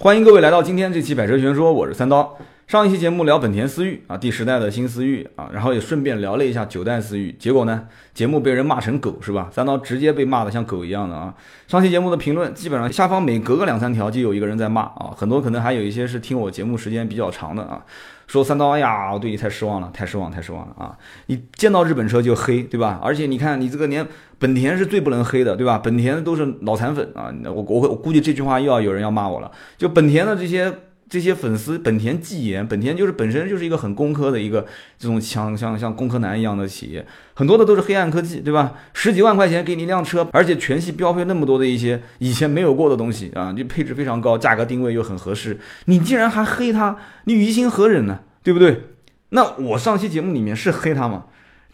欢迎各位来到今天这期百车全说，我是三刀。上一期节目聊本田思域啊，第十代的新思域啊，然后也顺便聊了一下九代思域，结果呢，节目被人骂成狗是吧？三刀直接被骂的像狗一样的啊。上期节目的评论基本上下方每隔个两三条就有一个人在骂啊，很多可能还有一些是听我节目时间比较长的啊，说三刀哎呀，我对你太失望了，太失望，太失望了啊！你见到日本车就黑对吧？而且你看你这个连本田是最不能黑的对吧？本田都是脑残粉啊，我我我估计这句话又要有人要骂我了，就本田的这些。这些粉丝，本田技研，本田就是本身就是一个很工科的一个这种像像像工科男一样的企业，很多的都是黑暗科技，对吧？十几万块钱给你一辆车，而且全系标配那么多的一些以前没有过的东西啊，就配置非常高，价格定位又很合适，你竟然还黑他，你于心何忍呢？对不对？那我上期节目里面是黑他吗？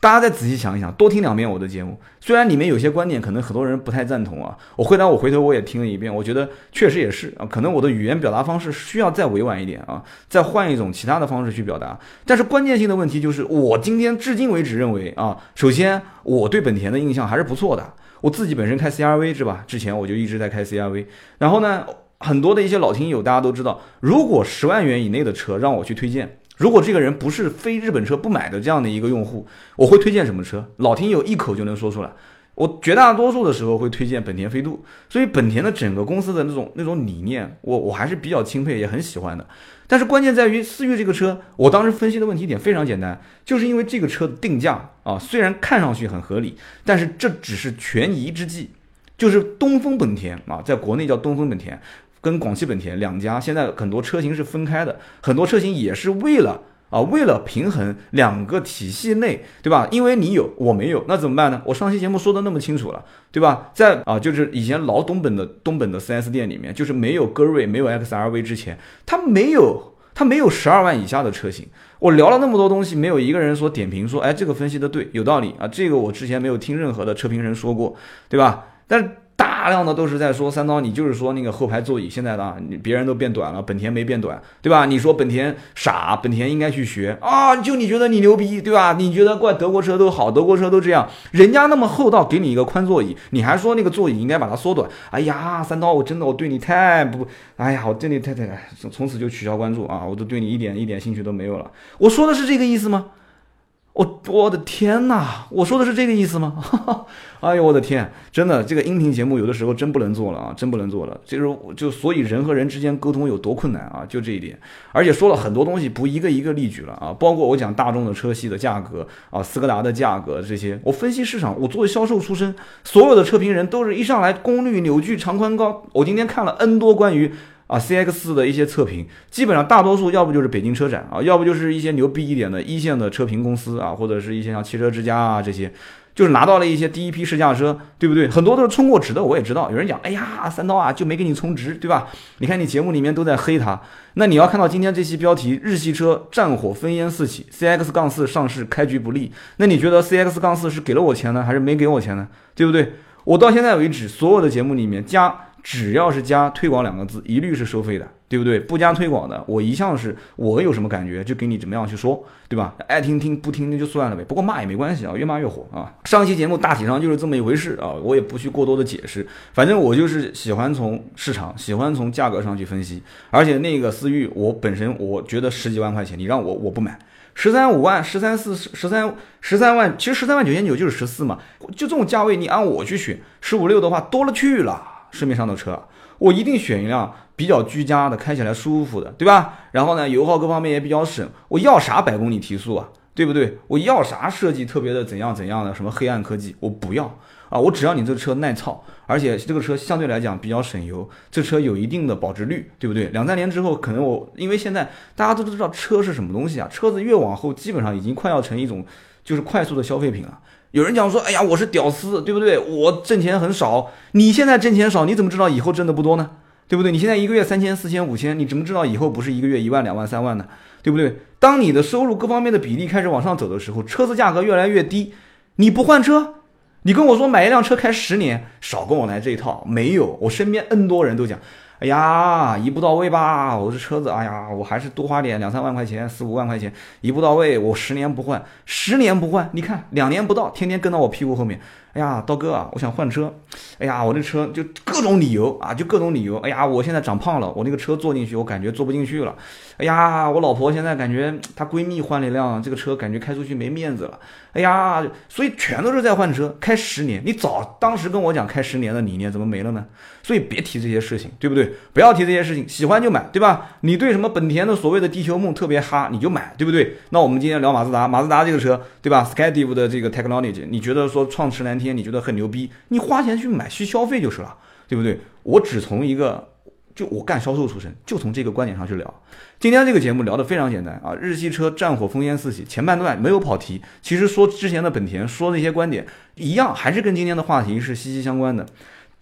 大家再仔细想一想，多听两遍我的节目。虽然里面有些观点可能很多人不太赞同啊，我回答我回头我也听了一遍，我觉得确实也是啊，可能我的语言表达方式需要再委婉一点啊，再换一种其他的方式去表达。但是关键性的问题就是，我今天至今为止认为啊，首先我对本田的印象还是不错的，我自己本身开 CRV 是吧？之前我就一直在开 CRV。然后呢，很多的一些老听友大家都知道，如果十万元以内的车让我去推荐。如果这个人不是非日本车不买的这样的一个用户，我会推荐什么车？老听友一口就能说出来。我绝大多数的时候会推荐本田飞度，所以本田的整个公司的那种那种理念，我我还是比较钦佩，也很喜欢的。但是关键在于思域这个车，我当时分析的问题点非常简单，就是因为这个车的定价啊，虽然看上去很合理，但是这只是权宜之计，就是东风本田啊，在国内叫东风本田。跟广汽本田两家现在很多车型是分开的，很多车型也是为了啊，为了平衡两个体系内，对吧？因为你有我没有，那怎么办呢？我上期节目说的那么清楚了，对吧？在啊，就是以前老东本的东本的 4S 店里面，就是没有歌瑞、没有 XRV 之前，它没有它没有十二万以下的车型。我聊了那么多东西，没有一个人说点评说，哎，这个分析的对，有道理啊，这个我之前没有听任何的车评人说过，对吧？但。大量的都是在说三刀，你就是说那个后排座椅现在的，别人都变短了，本田没变短，对吧？你说本田傻，本田应该去学啊！就你觉得你牛逼，对吧？你觉得怪德国车都好，德国车都这样，人家那么厚道，给你一个宽座椅，你还说那个座椅应该把它缩短？哎呀，三刀，我真的我对你太不，哎呀，我对你太太，从此就取消关注啊！我都对你一点一点兴趣都没有了。我说的是这个意思吗？我我的天哪！我说的是这个意思吗？哎呦我的天！真的，这个音频节目有的时候真不能做了啊，真不能做了。就是就所以人和人之间沟通有多困难啊，就这一点。而且说了很多东西，不一个一个例举了啊，包括我讲大众的车系的价格啊，斯柯达的价格这些。我分析市场，我作为销售出身，所有的车评人都是一上来功率、扭矩、长宽高。我今天看了 N 多关于。啊，C X 的一些测评，基本上大多数要不就是北京车展啊，要不就是一些牛逼一点的一线的车评公司啊，或者是一些像汽车之家啊这些，就是拿到了一些第一批试驾车，对不对？很多都是充过值的，我也知道。有人讲，哎呀，三刀啊，就没给你充值，对吧？你看你节目里面都在黑他，那你要看到今天这期标题，日系车战火烽烟四起，C X 杠四上市开局不利，那你觉得 C X 杠四是给了我钱呢，还是没给我钱呢？对不对？我到现在为止，所有的节目里面加。只要是加推广两个字，一律是收费的，对不对？不加推广的，我一向是我有什么感觉就给你怎么样去说，对吧？爱听听，不听那就算了呗。不过骂也没关系啊，越骂越火啊。上期节目大体上就是这么一回事啊，我也不去过多的解释，反正我就是喜欢从市场，喜欢从价格上去分析。而且那个思域，我本身我觉得十几万块钱，你让我我不买，十三五万、十三四、十三十三万，其实十三万九千九就是十四嘛，就这种价位，你按我去选十五六的话，多了去了。市面上的车，我一定选一辆比较居家的，开起来舒服的，对吧？然后呢，油耗各方面也比较省。我要啥百公里提速啊，对不对？我要啥设计特别的怎样怎样的什么黑暗科技，我不要啊！我只要你这车耐操，而且这个车相对来讲比较省油，这车有一定的保值率，对不对？两三年之后，可能我因为现在大家都知道车是什么东西啊，车子越往后，基本上已经快要成一种就是快速的消费品了。有人讲说，哎呀，我是屌丝，对不对？我挣钱很少。你现在挣钱少，你怎么知道以后挣的不多呢？对不对？你现在一个月三千、四千、五千，你怎么知道以后不是一个月一万、两万、三万呢？对不对？当你的收入各方面的比例开始往上走的时候，车子价格越来越低，你不换车？你跟我说买一辆车开十年，少跟我来这一套。没有，我身边 N 多人都讲。哎呀，一步到位吧！我这车子，哎呀，我还是多花点两三万块钱，四五万块钱，一步到位。我十年不换，十年不换，你看两年不到，天天跟到我屁股后面。哎呀，刀哥啊，我想换车。哎呀，我这车就各种理由啊，就各种理由。哎呀，我现在长胖了，我那个车坐进去，我感觉坐不进去了。哎呀，我老婆现在感觉她闺蜜换了一辆这个车，感觉开出去没面子了。哎呀，所以全都是在换车，开十年。你早当时跟我讲开十年的理念怎么没了呢？所以别提这些事情，对不对？不要提这些事情，喜欢就买，对吧？你对什么本田的所谓的地球梦特别哈，你就买，对不对？那我们今天聊马自达，马自达这个车，对吧？Skydive 的这个 technology，你觉得说创驰蓝天，你觉得很牛逼，你花钱去买去消费就是了，对不对？我只从一个，就我干销售出身，就从这个观点上去聊。今天这个节目聊得非常简单啊，日系车战火烽烟四起，前半段没有跑题，其实说之前的本田说那些观点一样，还是跟今天的话题是息息相关的。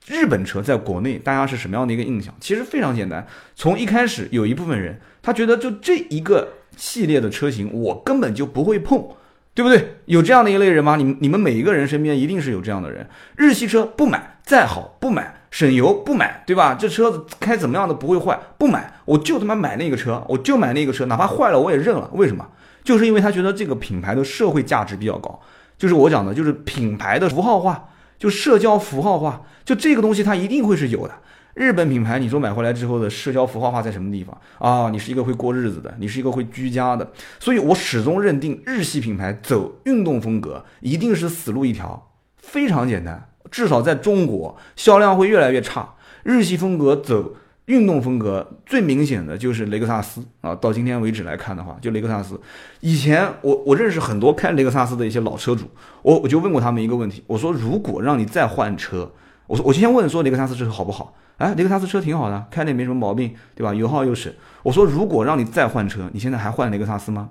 日本车在国内大家是什么样的一个印象？其实非常简单，从一开始有一部分人他觉得就这一个系列的车型我根本就不会碰，对不对？有这样的一类人吗？你们你们每一个人身边一定是有这样的人，日系车不买，再好不买。省油不买，对吧？这车子开怎么样的不会坏，不买我就他妈买那个车，我就买那个车，哪怕坏了我也认了。为什么？就是因为他觉得这个品牌的社会价值比较高，就是我讲的，就是品牌的符号化，就社交符号化，就这个东西它一定会是有的。日本品牌，你说买回来之后的社交符号化在什么地方啊？你是一个会过日子的，你是一个会居家的，所以我始终认定日系品牌走运动风格一定是死路一条，非常简单。至少在中国，销量会越来越差。日系风格走运动风格，最明显的就是雷克萨斯啊。到今天为止来看的话，就雷克萨斯。以前我我认识很多开雷克萨斯的一些老车主，我我就问过他们一个问题，我说如果让你再换车，我说我先问说雷克萨斯车好不好？哎，雷克萨斯车挺好的，开的也没什么毛病，对吧？油耗又省。我说如果让你再换车，你现在还换雷克萨斯吗？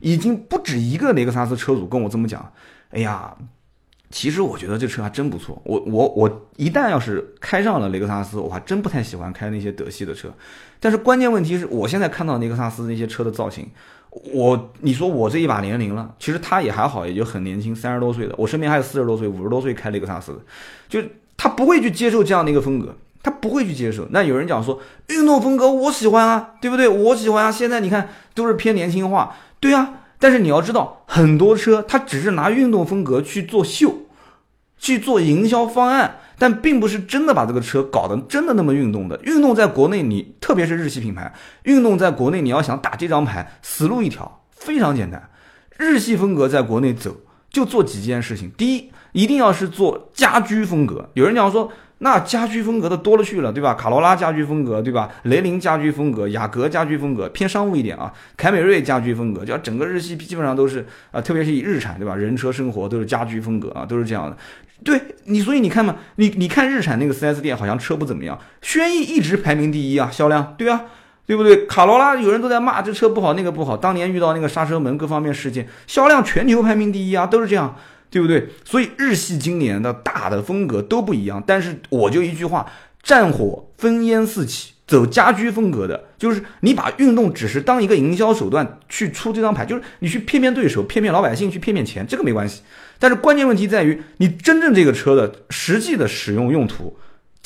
已经不止一个雷克萨斯车主跟我这么讲。哎呀。其实我觉得这车还真不错。我我我一旦要是开上了雷克萨斯，我还真不太喜欢开那些德系的车。但是关键问题是我现在看到雷克萨斯那些车的造型，我你说我这一把年龄了，其实他也还好，也就很年轻，三十多岁的。我身边还有四十多岁、五十多岁开雷克萨斯的，就他不会去接受这样的一个风格，他不会去接受。那有人讲说运动风格我喜欢啊，对不对？我喜欢啊。现在你看都是偏年轻化，对啊。但是你要知道，很多车它只是拿运动风格去做秀，去做营销方案，但并不是真的把这个车搞得真的那么运动的。运动在国内，你特别是日系品牌，运动在国内你要想打这张牌，死路一条，非常简单。日系风格在国内走，就做几件事情。第一，一定要是做家居风格。有人讲说。那家居风格的多了去了，对吧？卡罗拉家居风格，对吧？雷凌家居风格，雅阁家居风格偏商务一点啊。凯美瑞家居风格，就整个日系基本上都是啊，特别是以日产，对吧？人车生活都是家居风格啊，都是这样的。对你，所以你看嘛，你你看日产那个 4S 店好像车不怎么样，轩逸一直排名第一啊，销量，对啊，对不对？卡罗拉有人都在骂这车不好那个不好，当年遇到那个刹车门各方面事件，销量全球排名第一啊，都是这样。对不对？所以日系今年的大的风格都不一样，但是我就一句话：战火烽烟四起，走家居风格的，就是你把运动只是当一个营销手段去出这张牌，就是你去骗骗对手、骗骗老百姓、去骗骗钱，这个没关系。但是关键问题在于，你真正这个车的实际的使用用途，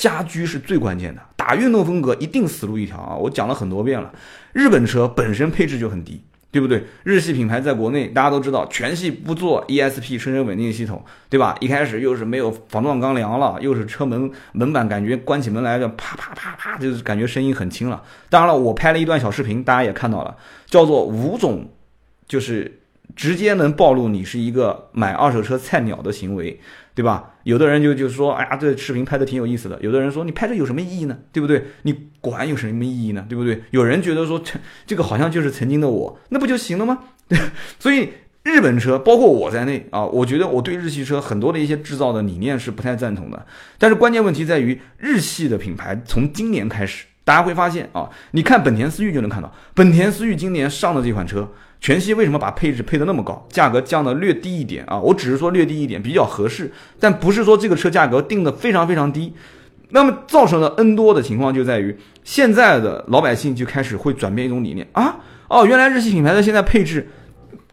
家居是最关键的。打运动风格一定死路一条啊！我讲了很多遍了，日本车本身配置就很低。对不对？日系品牌在国内大家都知道，全系不做 ESP 车身稳定系统，对吧？一开始又是没有防撞钢梁了，又是车门门板感觉关起门来就啪啪啪啪，就是感觉声音很轻了。当然了，我拍了一段小视频，大家也看到了，叫做五种，就是直接能暴露你是一个买二手车菜鸟的行为。对吧？有的人就就说，哎呀，这视频拍的挺有意思的。有的人说，你拍这有什么意义呢？对不对？你管有什么意义呢？对不对？有人觉得说，这这个好像就是曾经的我，那不就行了吗？所以日本车，包括我在内啊，我觉得我对日系车很多的一些制造的理念是不太赞同的。但是关键问题在于，日系的品牌从今年开始，大家会发现啊，你看本田思域就能看到，本田思域今年上的这款车。全系为什么把配置配的那么高，价格降的略低一点啊？我只是说略低一点，比较合适，但不是说这个车价格定的非常非常低。那么造成了 N 多的情况就在于，现在的老百姓就开始会转变一种理念啊，哦，原来日系品牌的现在配置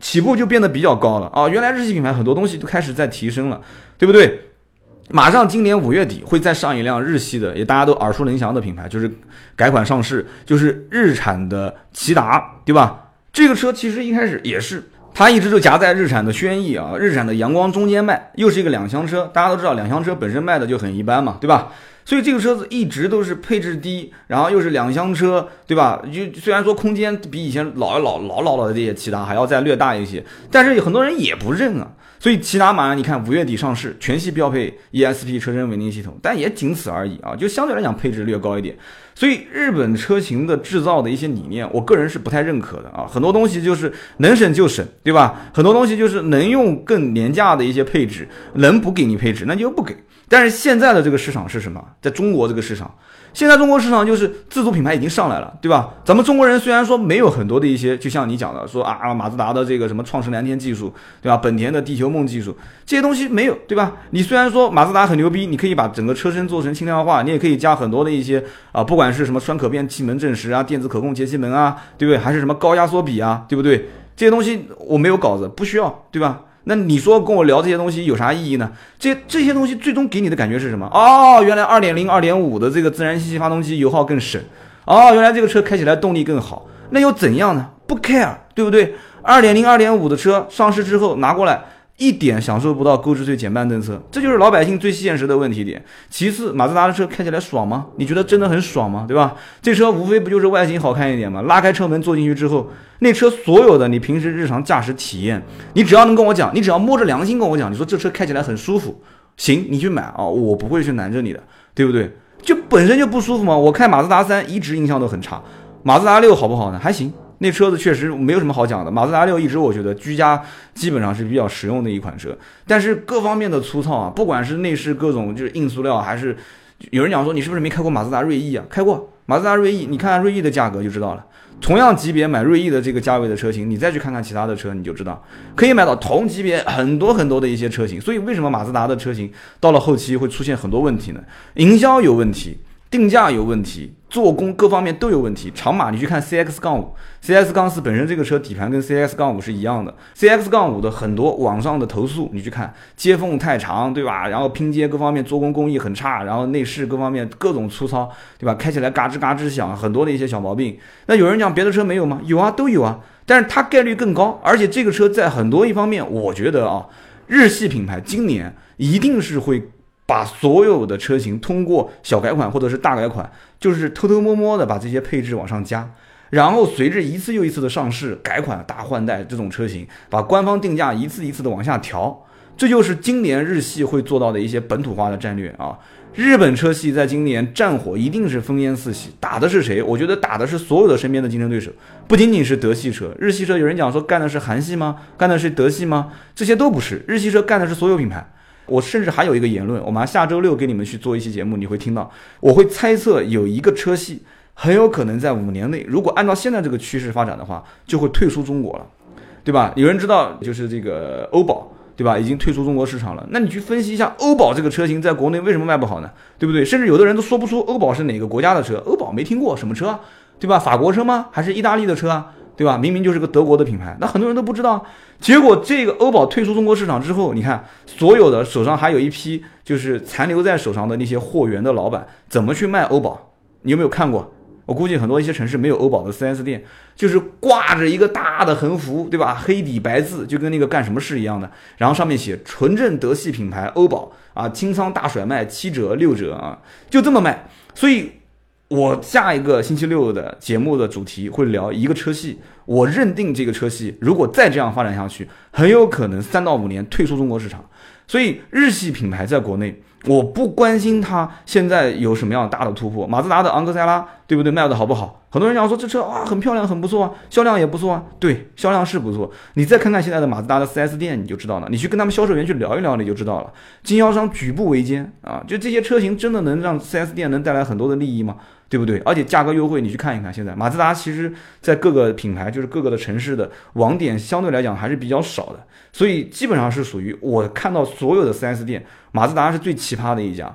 起步就变得比较高了啊，原来日系品牌很多东西都开始在提升了，对不对？马上今年五月底会再上一辆日系的，也大家都耳熟能详的品牌，就是改款上市，就是日产的骐达，对吧？这个车其实一开始也是它一直就夹在日产的轩逸啊、日产的阳光中间卖，又是一个两厢车。大家都知道，两厢车本身卖的就很一般嘛，对吧？所以这个车子一直都是配置低，然后又是两厢车，对吧？就虽然说空间比以前老老老老老的这些其他还要再略大一些，但是有很多人也不认啊。所以骐达马你看五月底上市，全系标配 ESP 车身稳定系统，但也仅此而已啊，就相对来讲配置略高一点。所以日本车型的制造的一些理念，我个人是不太认可的啊。很多东西就是能省就省，对吧？很多东西就是能用更廉价的一些配置，能不给你配置那就不给。但是现在的这个市场是什么？在中国这个市场。现在中国市场就是自主品牌已经上来了，对吧？咱们中国人虽然说没有很多的一些，就像你讲的说啊，马自达的这个什么创世蓝天技术，对吧？本田的地球梦技术，这些东西没有，对吧？你虽然说马自达很牛逼，你可以把整个车身做成轻量化，你也可以加很多的一些啊，不管是什么双可变气门正时啊，电子可控节气门啊，对不对？还是什么高压缩比啊，对不对？这些东西我没有稿子，不需要，对吧？那你说跟我聊这些东西有啥意义呢？这这些东西最终给你的感觉是什么？哦，原来二点零、二点五的这个自然吸气发动机油耗更省。哦，原来这个车开起来动力更好。那又怎样呢？不 care，对不对？二点零、二点五的车上市之后拿过来。一点享受不到购置税减半政策，这就是老百姓最现实的问题点。其次，马自达的车开起来爽吗？你觉得真的很爽吗？对吧？这车无非不就是外形好看一点吗？拉开车门坐进去之后，那车所有的你平时日常驾驶体验，你只要能跟我讲，你只要摸着良心跟我讲，你说这车开起来很舒服，行，你去买啊，我不会去拦着你的，对不对？就本身就不舒服嘛？我开马自达三一直印象都很差，马自达六好不好呢？还行。那车子确实没有什么好讲的，马自达六一直我觉得居家基本上是比较实用的一款车，但是各方面的粗糙啊，不管是内饰各种就是硬塑料，还是有人讲说你是不是没开过马自达锐意啊？开过马自达锐意，你看看锐意的价格就知道了。同样级别买锐意的这个价位的车型，你再去看看其他的车，你就知道可以买到同级别很多很多的一些车型。所以为什么马自达的车型到了后期会出现很多问题呢？营销有问题。定价有问题，做工各方面都有问题。长马你去看 C X 杠五，C X 杠四本身这个车底盘跟 C X 杠五是一样的，C X 杠五的很多网上的投诉，你去看接缝太长，对吧？然后拼接各方面做工工艺很差，然后内饰各方面各种粗糙，对吧？开起来嘎吱嘎吱响，很多的一些小毛病。那有人讲别的车没有吗？有啊，都有啊，但是它概率更高，而且这个车在很多一方面，我觉得啊，日系品牌今年一定是会。把所有的车型通过小改款或者是大改款，就是偷偷摸摸的把这些配置往上加，然后随着一次又一次的上市改款大换代这种车型，把官方定价一次一次的往下调，这就是今年日系会做到的一些本土化的战略啊。日本车系在今年战火一定是烽烟四起，打的是谁？我觉得打的是所有的身边的竞争对手，不仅仅是德系车、日系车。有人讲说干的是韩系吗？干的是德系吗？这些都不是，日系车干的是所有品牌。我甚至还有一个言论，我们下周六给你们去做一期节目，你会听到，我会猜测有一个车系很有可能在五年内，如果按照现在这个趋势发展的话，就会退出中国了，对吧？有人知道就是这个欧宝，对吧？已经退出中国市场了。那你去分析一下欧宝这个车型在国内为什么卖不好呢？对不对？甚至有的人都说不出欧宝是哪个国家的车，欧宝没听过什么车，对吧？法国车吗？还是意大利的车啊？对吧？明明就是个德国的品牌，那很多人都不知道。结果这个欧宝退出中国市场之后，你看所有的手上还有一批就是残留在手上的那些货源的老板，怎么去卖欧宝？你有没有看过？我估计很多一些城市没有欧宝的 4S 店，就是挂着一个大的横幅，对吧？黑底白字，就跟那个干什么事一样的，然后上面写纯正德系品牌欧宝啊，清仓大甩卖，七折六折啊，就这么卖。所以。我下一个星期六的节目的主题会聊一个车系，我认定这个车系如果再这样发展下去，很有可能三到五年退出中国市场。所以日系品牌在国内。我不关心它现在有什么样大的突破，马自达的昂克赛拉，对不对？卖的好不好？很多人讲说这车啊很漂亮，很不错啊，销量也不错啊。对，销量是不错。你再看看现在的马自达的 4S 店，你就知道了。你去跟他们销售员去聊一聊，你就知道了。经销商举步维艰啊，就这些车型真的能让 4S 店能带来很多的利益吗？对不对？而且价格优惠，你去看一看，现在马自达其实在各个品牌，就是各个的城市的网点相对来讲还是比较少的，所以基本上是属于我看到所有的 4S 店，马自达是最奇葩的一家，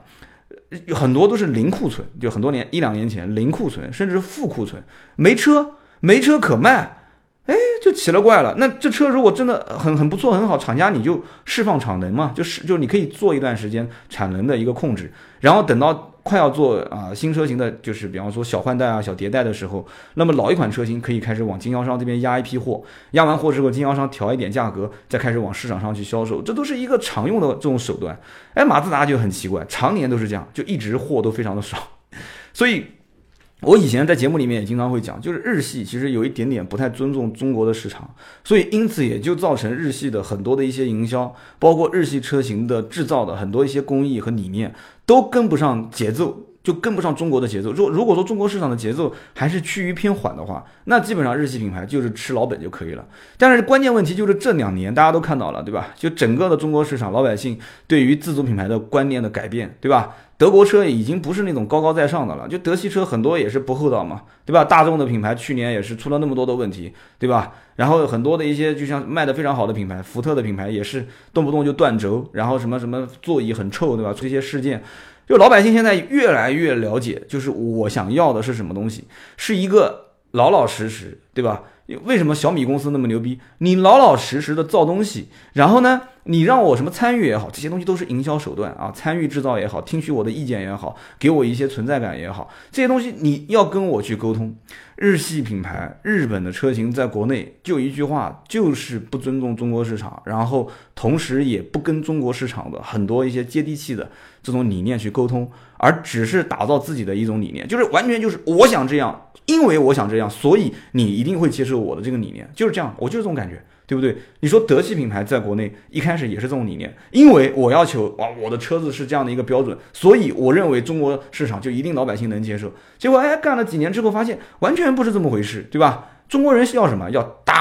很多都是零库存，就很多年一两年前零库存，甚至负库存，没车没车可卖。哎，就奇了怪了。那这车如果真的很很不错很好，厂家你就释放产能嘛，就是就你可以做一段时间产能的一个控制，然后等到快要做啊新车型的，就是比方说小换代啊、小迭代的时候，那么老一款车型可以开始往经销商这边压一批货，压完货之后，经销商调一点价格，再开始往市场上去销售，这都是一个常用的这种手段。哎，马自达就很奇怪，常年都是这样，就一直货都非常的少，所以。我以前在节目里面也经常会讲，就是日系其实有一点点不太尊重中国的市场，所以因此也就造成日系的很多的一些营销，包括日系车型的制造的很多一些工艺和理念都跟不上节奏，就跟不上中国的节奏。如如果说中国市场的节奏还是趋于偏缓的话，那基本上日系品牌就是吃老本就可以了。但是关键问题就是这两年大家都看到了，对吧？就整个的中国市场老百姓对于自主品牌的观念的改变，对吧？德国车已经不是那种高高在上的了，就德系车很多也是不厚道嘛，对吧？大众的品牌去年也是出了那么多的问题，对吧？然后很多的一些就像卖的非常好的品牌，福特的品牌也是动不动就断轴，然后什么什么座椅很臭，对吧？这些事件，就老百姓现在越来越了解，就是我想要的是什么东西，是一个老老实实，对吧？为什么小米公司那么牛逼？你老老实实的造东西，然后呢，你让我什么参与也好，这些东西都是营销手段啊。参与制造也好，听取我的意见也好，给我一些存在感也好，这些东西你要跟我去沟通。日系品牌、日本的车型在国内就一句话，就是不尊重中国市场，然后同时也不跟中国市场的很多一些接地气的这种理念去沟通，而只是打造自己的一种理念，就是完全就是我想这样。因为我想这样，所以你一定会接受我的这个理念，就是这样，我就是这种感觉，对不对？你说德系品牌在国内一开始也是这种理念，因为我要求啊，我的车子是这样的一个标准，所以我认为中国市场就一定老百姓能接受。结果哎，干了几年之后发现完全不是这么回事，对吧？中国人要什么？要大，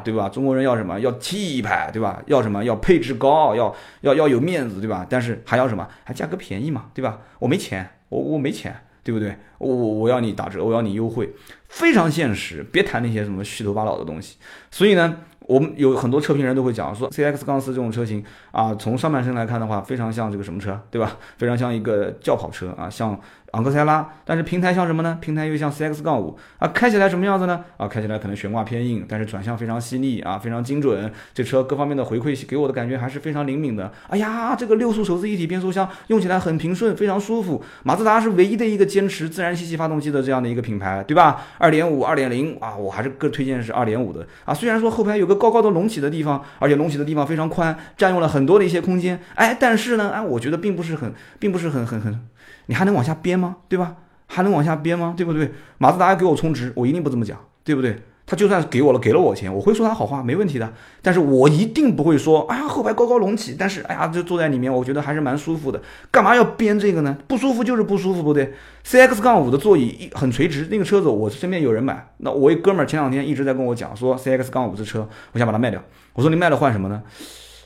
对吧？中国人要什么？要气派，对吧？要什么？要配置高，要要要有面子，对吧？但是还要什么？还价格便宜嘛，对吧？我没钱，我我没钱。对不对？我我要你打折，我要你优惠，非常现实，别谈那些什么虚头巴脑的东西。所以呢，我们有很多车评人都会讲说，C X 杠四这种车型啊，从上半身来看的话，非常像这个什么车，对吧？非常像一个轿跑车啊，像。昂克赛拉，但是平台像什么呢？平台又像 CX 杠五啊，开起来什么样子呢？啊，开起来可能悬挂偏硬，但是转向非常犀利啊，非常精准。这车各方面的回馈给我的感觉还是非常灵敏的。哎呀，这个六速手自一体变速箱用起来很平顺，非常舒服。马自达是唯一的一个坚持自然吸气发动机的这样的一个品牌，对吧？二点五、二点零啊，我还是更推荐是二点五的啊。虽然说后排有个高高的隆起的地方，而且隆起的地方非常宽，占用了很多的一些空间。哎，但是呢，哎，我觉得并不是很，并不是很很很，你还能往下编吗？对吧？还能往下编吗？对不对？马自达要给我充值，我一定不这么讲，对不对？他就算给我了，给了我钱，我会说他好话，没问题的。但是我一定不会说，哎呀，后排高高隆起，但是哎呀，就坐在里面，我觉得还是蛮舒服的。干嘛要编这个呢？不舒服就是不舒服，不对。C X 杠五的座椅一很垂直，那个车子我身边有人买，那我一哥们儿前两天一直在跟我讲说，C X 杠五这车，我想把它卖掉。我说你卖了换什么呢？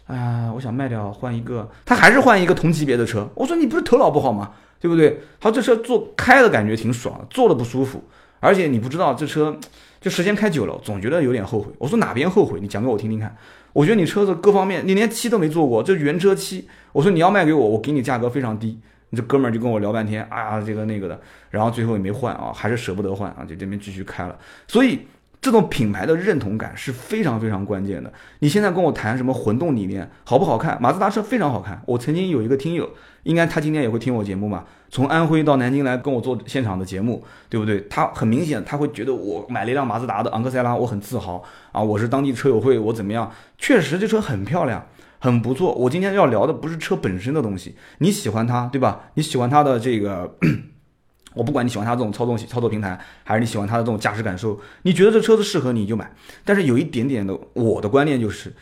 啊，我想卖掉换一个，他还是换一个同级别的车。我说你不是头脑不好吗？对不对？他这车坐开的感觉挺爽的，坐的不舒服，而且你不知道这车就时间开久了，总觉得有点后悔。我说哪边后悔？你讲给我听听看。我觉得你车子各方面，你连漆都没做过，这原车漆。我说你要卖给我，我给你价格非常低。你这哥们儿就跟我聊半天啊，这个那个的，然后最后也没换啊，还是舍不得换啊，就这边继续开了。所以。这种品牌的认同感是非常非常关键的。你现在跟我谈什么混动理念好不好看？马自达车非常好看。我曾经有一个听友，应该他今天也会听我节目嘛，从安徽到南京来跟我做现场的节目，对不对？他很明显他会觉得我买了一辆马自达的昂克赛拉，我很自豪啊，我是当地车友会，我怎么样？确实这车很漂亮，很不错。我今天要聊的不是车本身的东西，你喜欢它对吧？你喜欢它的这个。我不管你喜欢它这种操纵操作平台，还是你喜欢它的这种驾驶感受，你觉得这车子适合你就买。但是有一点点的，我的观念就是，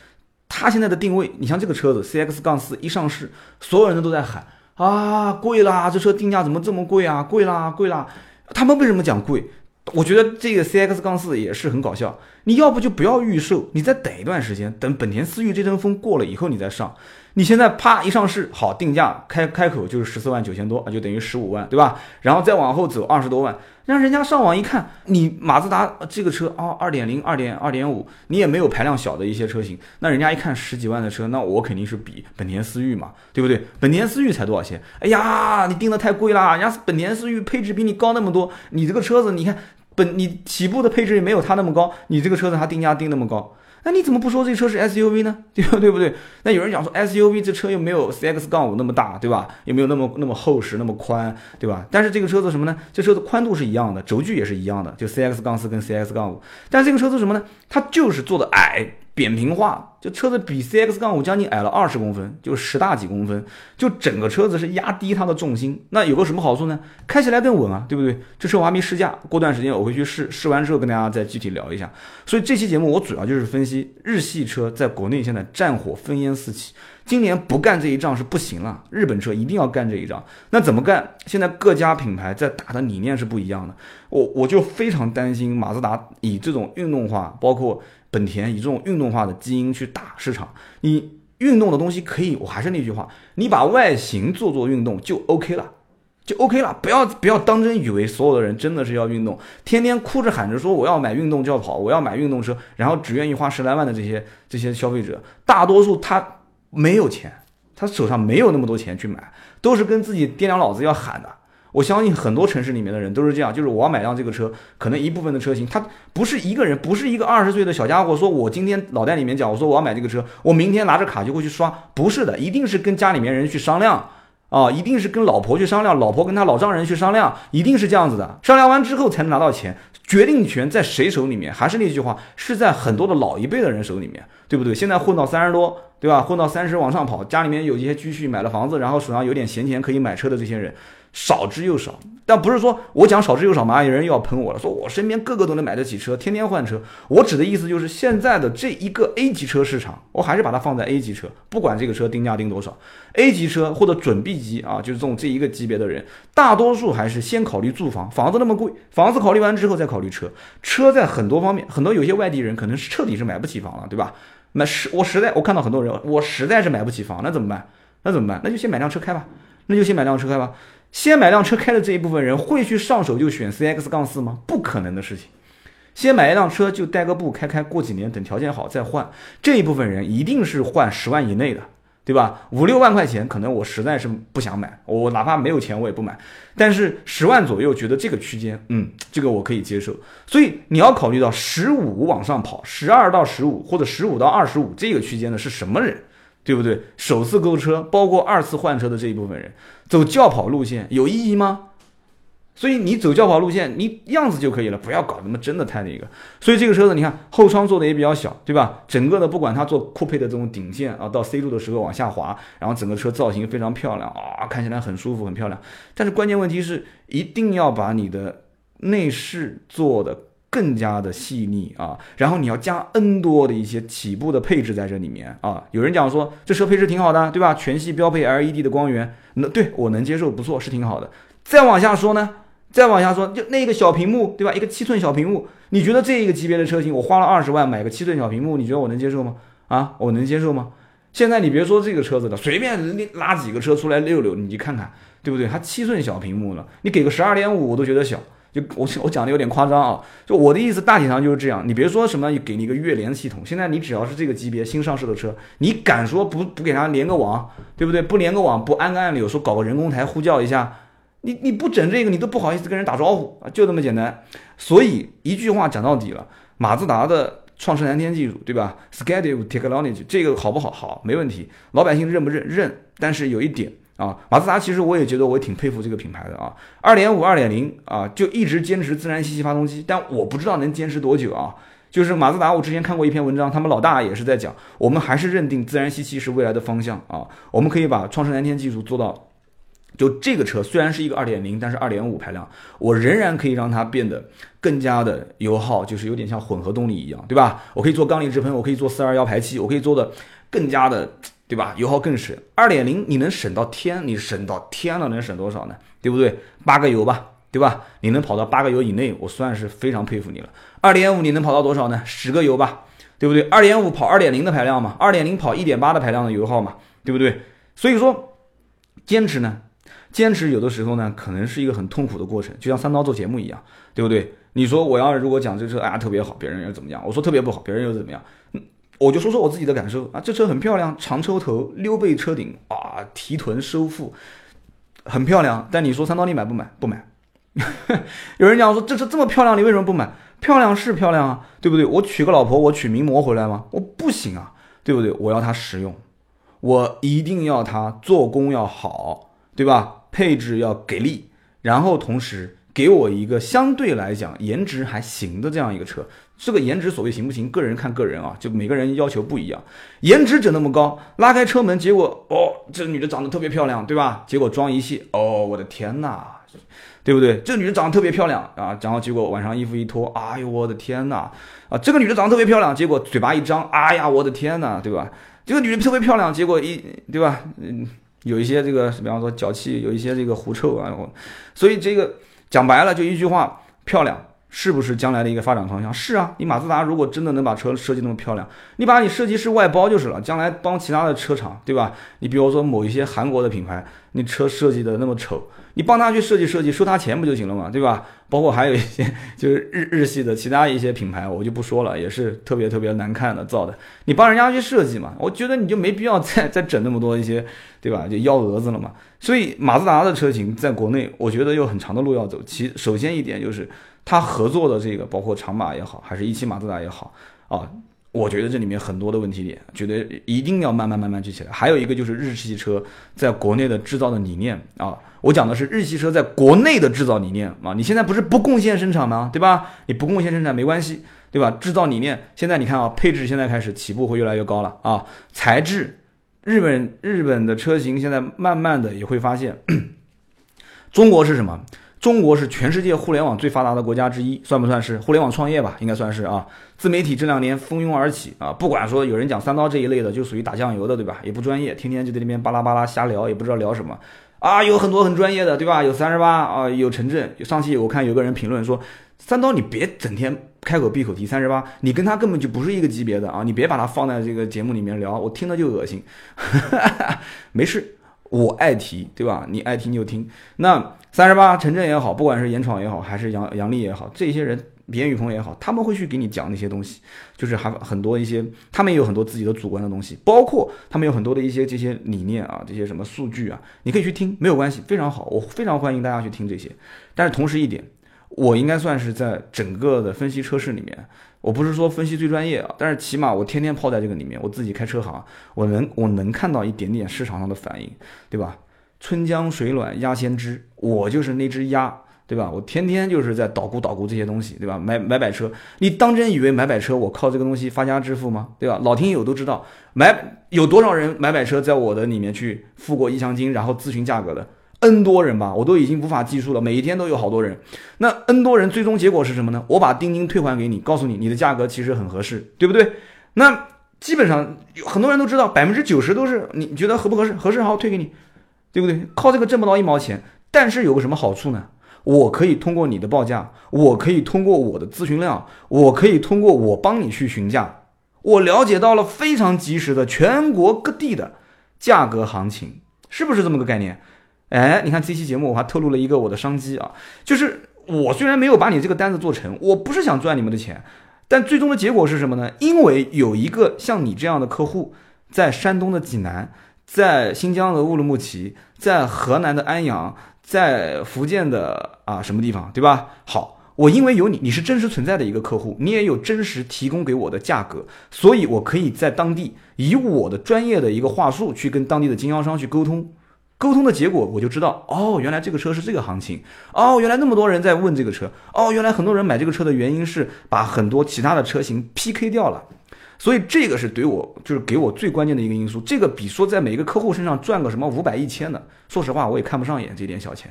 它现在的定位，你像这个车子 C X 杠四一上市，所有人都在喊啊贵啦，这车定价怎么这么贵啊？贵啦贵啦！他们为什么讲贵？我觉得这个 C X 杠四也是很搞笑。你要不就不要预售，你再等一段时间，等本田思域这阵风过了以后你再上。你现在啪一上市，好定价开开口就是十四万九千多啊，就等于十五万，对吧？然后再往后走二十多万，让人家上网一看，你马自达这个车啊，二点零、二点二点五，你也没有排量小的一些车型，那人家一看十几万的车，那我肯定是比本田思域嘛，对不对？本田思域才多少钱？哎呀，你定的太贵啦，人家本田思域配置比你高那么多，你这个车子你看本你起步的配置也没有它那么高，你这个车子它定价定那么高。那你怎么不说这车是 SUV 呢？对不对不对？那有人讲说 SUV 这车又没有 CX 杠五那么大，对吧？又没有那么那么厚实那么宽，对吧？但是这个车子什么呢？这车子宽度是一样的，轴距也是一样的，就 CX 杠四跟 CX 杠五。但这个车子什么呢？它就是做的矮。扁平化，就车子比 CX 杠五将近矮了二十公分，就十大几公分，就整个车子是压低它的重心。那有个什么好处呢？开起来更稳啊，对不对？这车我还没试驾，过段时间我会去试，试完之后跟大家再具体聊一下。所以这期节目我主要就是分析日系车在国内现在战火烽烟四起，今年不干这一仗是不行了。日本车一定要干这一仗，那怎么干？现在各家品牌在打的理念是不一样的。我我就非常担心马自达以这种运动化，包括。本田以这种运动化的基因去打市场，你运动的东西可以，我还是那句话，你把外形做做运动就 OK 了，就 OK 了，不要不要当真以为所有的人真的是要运动，天天哭着喊着说我要买运动轿跑，我要买运动车，然后只愿意花十来万的这些这些消费者，大多数他没有钱，他手上没有那么多钱去买，都是跟自己爹娘老子要喊的。我相信很多城市里面的人都是这样，就是我要买辆这个车，可能一部分的车型，他不是一个人，不是一个二十岁的小家伙，说我今天脑袋里面讲，我说我要买这个车，我明天拿着卡就会去刷，不是的，一定是跟家里面人去商量啊，一定是跟老婆去商量，老婆跟他老丈人去商量，一定是这样子的，商量完之后才能拿到钱，决定权在谁手里面？还是那句话，是在很多的老一辈的人手里面，对不对？现在混到三十多，对吧？混到三十往上跑，家里面有一些积蓄，买了房子，然后手上有点闲钱可以买车的这些人。少之又少，但不是说我讲少之又少嘛，有人又要喷我了，说我身边个个都能买得起车，天天换车。我指的意思就是现在的这一个 A 级车市场，我还是把它放在 A 级车，不管这个车定价定多少，A 级车或者准 B 级啊，就是这种这一个级别的人，大多数还是先考虑住房，房子那么贵，房子考虑完之后再考虑车。车在很多方面，很多有些外地人可能是彻底是买不起房了，对吧？那实我实在我看到很多人，我实在是买不起房，那怎么办？那怎么办？那就先买辆车开吧，那就先买辆车开吧。先买辆车开的这一部分人会去上手就选 CX 杠四吗？不可能的事情。先买一辆车就带个步开开，过几年等条件好再换。这一部分人一定是换十万以内的，对吧？五六万块钱可能我实在是不想买，我哪怕没有钱我也不买。但是十万左右觉得这个区间，嗯，这个我可以接受。所以你要考虑到十五往上跑，十二到十五或者十五到二十五这个区间的是什么人？对不对？首次购车，包括二次换车的这一部分人，走轿跑路线有意义吗？所以你走轿跑路线，你样子就可以了，不要搞那么真的太那个。所以这个车子，你看后窗做的也比较小，对吧？整个的不管它做酷配的这种顶线啊，到 C 柱的时候往下滑，然后整个车造型非常漂亮啊，看起来很舒服很漂亮。但是关键问题是，一定要把你的内饰做的。更加的细腻啊，然后你要加 N 多的一些起步的配置在这里面啊。有人讲说这车配置挺好的，对吧？全系标配 LED 的光源，那对我能接受，不错，是挺好的。再往下说呢，再往下说，就那个小屏幕，对吧？一个七寸小屏幕，你觉得这一个级别的车型，我花了二十万买个七寸小屏幕，你觉得我能接受吗？啊，我能接受吗？现在你别说这个车子了，随便拉几个车出来溜溜，你看看，对不对？它七寸小屏幕了，你给个十二点五，我都觉得小。就我我讲的有点夸张啊，就我的意思大体上就是这样。你别说什么给你一个月联系统，现在你只要是这个级别新上市的车，你敢说不不给它连个网，对不对？不连个网，不按个按钮，说搞个人工台呼叫一下，你你不整这个，你都不好意思跟人打招呼啊，就这么简单。所以一句话讲到底了，马自达的创世蓝天技术，对吧？Schedule Technology 这个好不好？好，没问题。老百姓认不认？认。但是有一点。啊，马自达其实我也觉得我挺佩服这个品牌的啊，二点五、二点零啊，就一直坚持自然吸气发动机，但我不知道能坚持多久啊。就是马自达，我之前看过一篇文章，他们老大也是在讲，我们还是认定自然吸气是未来的方向啊。我们可以把创世蓝天技术做到，就这个车虽然是一个二点零，但是二点五排量，我仍然可以让它变得更加的油耗，就是有点像混合动力一样，对吧？我可以做缸力直喷，我可以做四二幺排气，我可以做的更加的。对吧？油耗更省，二点零你能省到天，你省到天了，能省多少呢？对不对？八个油吧，对吧？你能跑到八个油以内，我算是非常佩服你了。二点五你能跑到多少呢？十个油吧，对不对？二点五跑二点零的排量嘛，二点零跑一点八的排量的油耗嘛，对不对？所以说，坚持呢，坚持有的时候呢，可能是一个很痛苦的过程，就像三刀做节目一样，对不对？你说我要如果讲这车，哎呀特别好，别人又怎么样？我说特别不好，别人又怎么样？我就说说我自己的感受啊，这车很漂亮，长车头、溜背车顶啊，提臀收腹，很漂亮。但你说三刀你买不买？不买，有人讲说这车这么漂亮，你为什么不买？漂亮是漂亮啊，对不对？我娶个老婆，我娶名模回来吗？我不行啊，对不对？我要它实用，我一定要它做工要好，对吧？配置要给力，然后同时给我一个相对来讲颜值还行的这样一个车。这个颜值所谓行不行，个人看个人啊，就每个人要求不一样。颜值整那么高，拉开车门，结果哦，这个女的长得特别漂亮，对吧？结果装一卸，哦，我的天哪，对不对？这个女的长得特别漂亮啊，然后结果晚上衣服一脱，哎呦我的天哪，啊，这个女的长得特别漂亮，结果嘴巴一张，哎呀我的天哪，对吧？这个女的特别漂亮，结果一，对吧？嗯，有一些这个，比方说脚气，有一些这个狐臭啊，所以这个讲白了就一句话，漂亮。是不是将来的一个发展方向？是啊，你马自达如果真的能把车设计那么漂亮，你把你设计师外包就是了。将来帮其他的车厂，对吧？你比如说某一些韩国的品牌，你车设计的那么丑，你帮他去设计设计，收他钱不就行了嘛，对吧？包括还有一些就是日日系的其他一些品牌，我就不说了，也是特别特别难看的造的，你帮人家去设计嘛，我觉得你就没必要再再整那么多一些，对吧？就幺蛾子了嘛。所以马自达的车型在国内，我觉得有很长的路要走。其首先一点就是。他合作的这个，包括长马也好，还是一汽马自达也好，啊，我觉得这里面很多的问题点，觉得一定要慢慢慢慢聚起来。还有一个就是日系车在国内的制造的理念啊，我讲的是日系车在国内的制造理念啊。你现在不是不贡献生产吗？对吧？你不贡献生产没关系，对吧？制造理念现在你看啊，配置现在开始起步会越来越高了啊。材质，日本日本的车型现在慢慢的也会发现，中国是什么？中国是全世界互联网最发达的国家之一，算不算是互联网创业吧？应该算是啊。自媒体这两年蜂拥而起啊，不管说有人讲三刀这一类的，就属于打酱油的，对吧？也不专业，天天就在那边巴拉巴拉瞎聊，也不知道聊什么啊。有很多很专业的，对吧？有三十八啊，有陈震。上期我看有个人评论说，三刀你别整天开口闭口提三十八，你跟他根本就不是一个级别的啊，你别把他放在这个节目里面聊，我听了就恶心。没事。我爱提，对吧？你爱听就听。那三十八陈震也好，不管是严闯也好，还是杨杨丽也好，这些人，严雨鹏也好，他们会去给你讲那些东西，就是还很多一些，他们也有很多自己的主观的东西，包括他们有很多的一些这些理念啊，这些什么数据啊，你可以去听，没有关系，非常好，我非常欢迎大家去听这些。但是同时一点，我应该算是在整个的分析车市里面。我不是说分析最专业啊，但是起码我天天泡在这个里面，我自己开车行，我能我能看到一点点市场上的反应，对吧？春江水暖鸭先知，我就是那只鸭，对吧？我天天就是在捣鼓捣鼓这些东西，对吧？买买摆车，你当真以为买摆车我靠这个东西发家致富吗？对吧？老听友都知道，买有多少人买摆车在我的里面去付过意向金，然后咨询价格的。N 多人吧，我都已经无法计数了，每一天都有好多人。那 N 多人最终结果是什么呢？我把定金退还给你，告诉你你的价格其实很合适，对不对？那基本上有很多人都知道，百分之九十都是你觉得合不合适？合适好退给你，对不对？靠这个挣不到一毛钱，但是有个什么好处呢？我可以通过你的报价，我可以通过我的咨询量，我可以通过我帮你去询价，我了解到了非常及时的全国各地的价格行情，是不是这么个概念？哎，你看这期节目我还透露了一个我的商机啊，就是我虽然没有把你这个单子做成，我不是想赚你们的钱，但最终的结果是什么呢？因为有一个像你这样的客户，在山东的济南，在新疆的乌鲁木齐，在河南的安阳，在福建的啊什么地方，对吧？好，我因为有你，你是真实存在的一个客户，你也有真实提供给我的价格，所以我可以在当地以我的专业的一个话术去跟当地的经销商去沟通。沟通的结果，我就知道哦，原来这个车是这个行情哦，原来那么多人在问这个车哦，原来很多人买这个车的原因是把很多其他的车型 PK 掉了，所以这个是对我就是给我最关键的一个因素。这个比说在每个客户身上赚个什么五百一千的，说实话我也看不上眼这点小钱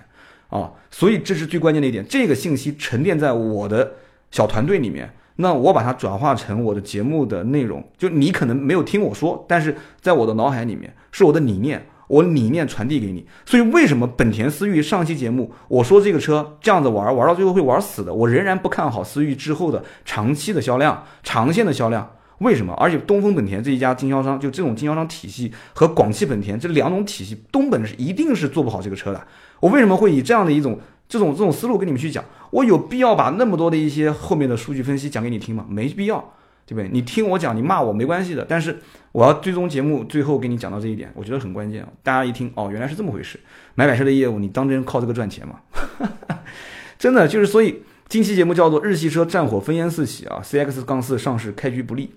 啊，所以这是最关键的一点。这个信息沉淀在我的小团队里面，那我把它转化成我的节目的内容，就你可能没有听我说，但是在我的脑海里面是我的理念。我理念传递给你，所以为什么本田思域上期节目我说这个车这样子玩玩到最后会玩死的，我仍然不看好思域之后的长期的销量、长线的销量。为什么？而且东风本田这一家经销商，就这种经销商体系和广汽本田这两种体系，东本是一定是做不好这个车的。我为什么会以这样的一种这种这种思路跟你们去讲？我有必要把那么多的一些后面的数据分析讲给你听吗？没必要。对不对？你听我讲，你骂我没关系的。但是我要最终节目最后给你讲到这一点，我觉得很关键。大家一听，哦，原来是这么回事。买摆车的业务，你当真靠这个赚钱吗？真的就是所以。近期节目叫做“日系车战火烽烟四起”啊，CX 杠四上市开局不利。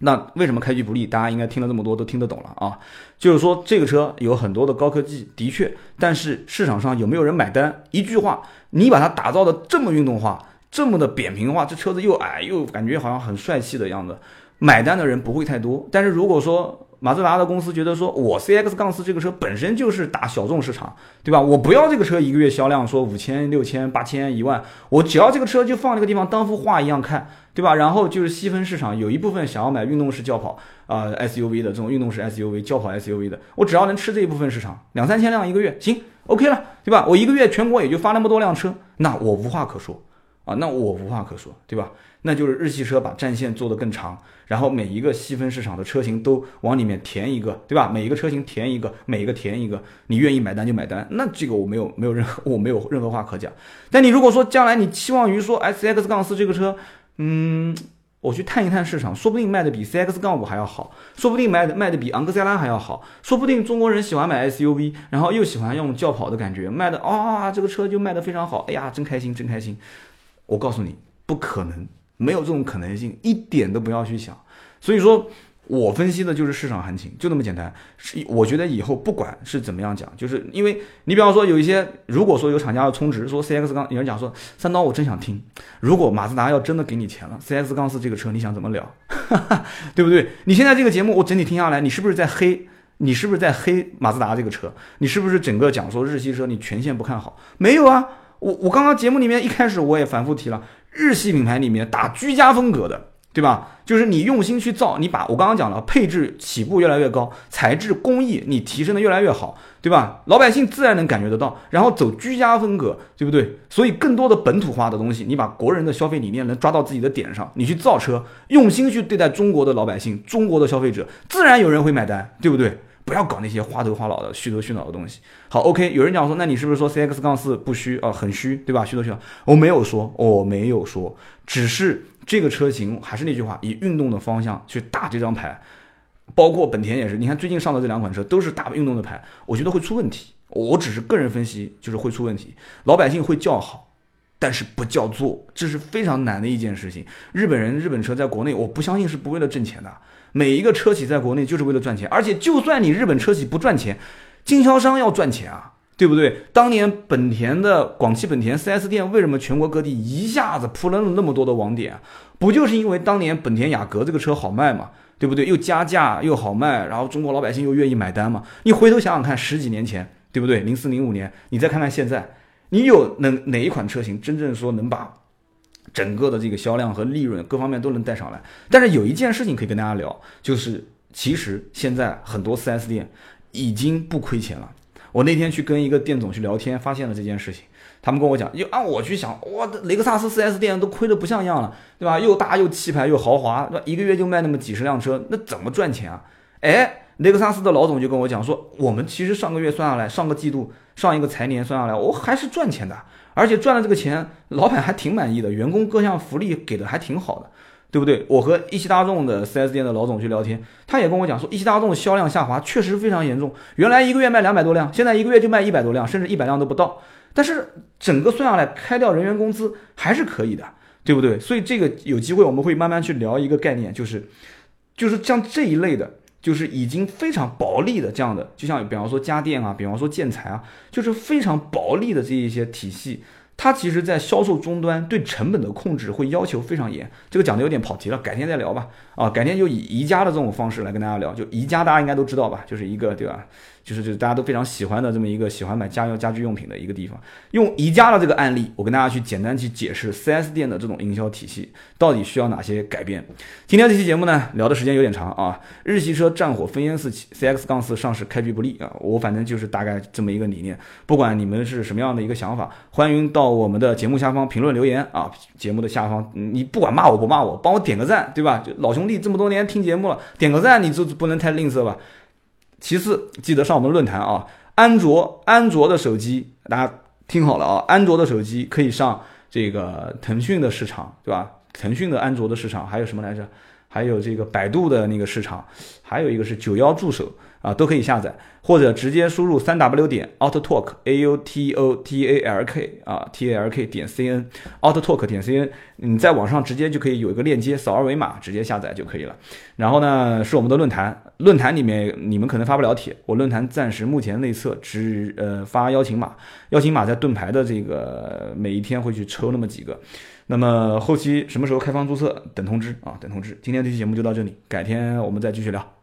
那为什么开局不利？大家应该听了这么多都听得懂了啊。就是说这个车有很多的高科技，的确，但是市场上有没有人买单？一句话，你把它打造的这么运动化，这么的扁平化，这车子又矮又感觉好像很帅气的样子，买单的人不会太多。但是如果说，马自达的公司觉得说，我 CX 杠四这个车本身就是打小众市场，对吧？我不要这个车一个月销量说五千、六千、八千、一万，我只要这个车就放这个地方当幅画一样看，对吧？然后就是细分市场，有一部分想要买运动式轿跑啊 SUV 的这种运动式 SUV、轿跑 SUV 的，我只要能吃这一部分市场，两三千辆一个月，行，OK 了，对吧？我一个月全国也就发那么多辆车，那我无话可说啊，那我无话可说，对吧？那就是日系车把战线做得更长。然后每一个细分市场的车型都往里面填一个，对吧？每一个车型填一个，每一个填一个，你愿意买单就买单。那这个我没有没有任何我没有任何话可讲。但你如果说将来你期望于说 S X 杠四这个车，嗯，我去探一探市场，说不定卖的比 C X 杠五还要好，说不定卖的卖的比昂克赛拉还要好，说不定中国人喜欢买 S U V，然后又喜欢用轿跑的感觉，卖的啊这个车就卖的非常好，哎呀真开心真开心。我告诉你不可能。没有这种可能性，一点都不要去想。所以说，我分析的就是市场行情，就那么简单。是，我觉得以后不管是怎么样讲，就是因为你比方说有一些，如果说有厂家要充值，说 C X 杠，有人讲说三刀，我真想听。如果马自达要真的给你钱了，C X 杠四这个车你想怎么聊，对不对？你现在这个节目我整体听下来，你是不是在黑？你是不是在黑马自达这个车？你是不是整个讲说日系车你全线不看好？没有啊，我我刚刚节目里面一开始我也反复提了。日系品牌里面打居家风格的，对吧？就是你用心去造，你把我刚刚讲了，配置起步越来越高，材质工艺你提升的越来越好，对吧？老百姓自然能感觉得到，然后走居家风格，对不对？所以更多的本土化的东西，你把国人的消费理念能抓到自己的点上，你去造车，用心去对待中国的老百姓，中国的消费者，自然有人会买单，对不对？不要搞那些花头花脑的虚头虚脑的东西。好，OK，有人讲说，那你是不是说 CX 杠四不虚啊？很虚，对吧？虚头虚脑，我没有说，我没有说，只是这个车型还是那句话，以运动的方向去打这张牌。包括本田也是，你看最近上的这两款车都是打运动的牌，我觉得会出问题。我只是个人分析，就是会出问题，老百姓会叫好，但是不叫座，这是非常难的一件事情。日本人日本车在国内，我不相信是不为了挣钱的。每一个车企在国内就是为了赚钱，而且就算你日本车企不赚钱，经销商要赚钱啊，对不对？当年本田的广汽本田 4S 店为什么全国各地一下子铺了那么多的网点？不就是因为当年本田雅阁这个车好卖嘛，对不对？又加价又好卖，然后中国老百姓又愿意买单嘛？你回头想想看，十几年前，对不对？零四零五年，你再看看现在，你有能哪一款车型真正说能把？整个的这个销量和利润各方面都能带上来，但是有一件事情可以跟大家聊，就是其实现在很多 4S 店已经不亏钱了。我那天去跟一个店总去聊天，发现了这件事情。他们跟我讲，又按我去想，哇，雷克萨斯 4S 店都亏得不像样了，对吧？又大又气派又豪华，对吧？一个月就卖那么几十辆车，那怎么赚钱啊？哎，雷克萨斯的老总就跟我讲说，我们其实上个月算下来，上个季度、上一个财年算下来，我还是赚钱的。而且赚了这个钱，老板还挺满意的，员工各项福利给的还挺好的，对不对？我和一汽大众的 4S 店的老总去聊天，他也跟我讲说，一汽大众销量下滑确实非常严重，原来一个月卖两百多辆，现在一个月就卖一百多辆，甚至一百辆都不到。但是整个算下来，开掉人员工资还是可以的，对不对？所以这个有机会我们会慢慢去聊一个概念，就是，就是像这一类的。就是已经非常薄利的这样的，就像比方说家电啊，比方说建材啊，就是非常薄利的这一些体系，它其实在销售终端对成本的控制会要求非常严。这个讲的有点跑题了，改天再聊吧。啊，改天就以宜家的这种方式来跟大家聊，就宜家大家应该都知道吧，就是一个对吧？就是就是大家都非常喜欢的这么一个喜欢买家用家居用品的一个地方。用宜家的这个案例，我跟大家去简单去解释 4S 店的这种营销体系到底需要哪些改变。今天这期节目呢，聊的时间有点长啊。日系车战火烽烟四起，CX 杠四上市开局不利啊。我反正就是大概这么一个理念。不管你们是什么样的一个想法，欢迎到我们的节目下方评论留言啊。节目的下方，你不管骂我不骂我，帮我点个赞，对吧？就老兄弟这么多年听节目了，点个赞你就不能太吝啬吧。其次，记得上我们论坛啊！安卓安卓的手机，大家听好了啊！安卓的手机可以上这个腾讯的市场，对吧？腾讯的安卓的市场还有什么来着？还有这个百度的那个市场，还有一个是九幺助手啊，都可以下载，或者直接输入三 w 点 autotalk a u t o t a l k 啊 t a l k 点 c n autotalk 点 c n，你在网上直接就可以有一个链接，扫二维码直接下载就可以了。然后呢，是我们的论坛，论坛里面你们可能发不了帖，我论坛暂时目前内测只呃发邀请码，邀请码在盾牌的这个每一天会去抽那么几个。那么后期什么时候开放注册？等通知啊，等通知。今天这期节目就到这里，改天我们再继续聊。